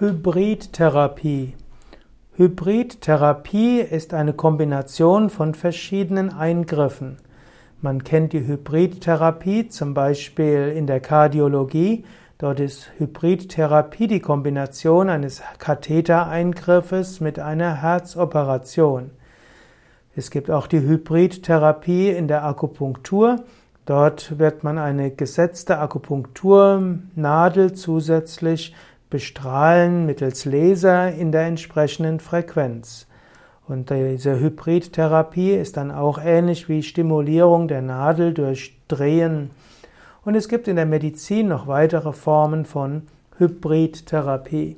Hybridtherapie. Hybridtherapie ist eine Kombination von verschiedenen Eingriffen. Man kennt die Hybridtherapie zum Beispiel in der Kardiologie. Dort ist Hybridtherapie die Kombination eines Kathetereingriffes mit einer Herzoperation. Es gibt auch die Hybridtherapie in der Akupunktur. Dort wird man eine gesetzte Akupunkturnadel zusätzlich bestrahlen mittels Laser in der entsprechenden Frequenz. Und diese Hybridtherapie ist dann auch ähnlich wie Stimulierung der Nadel durch Drehen. Und es gibt in der Medizin noch weitere Formen von Hybridtherapie.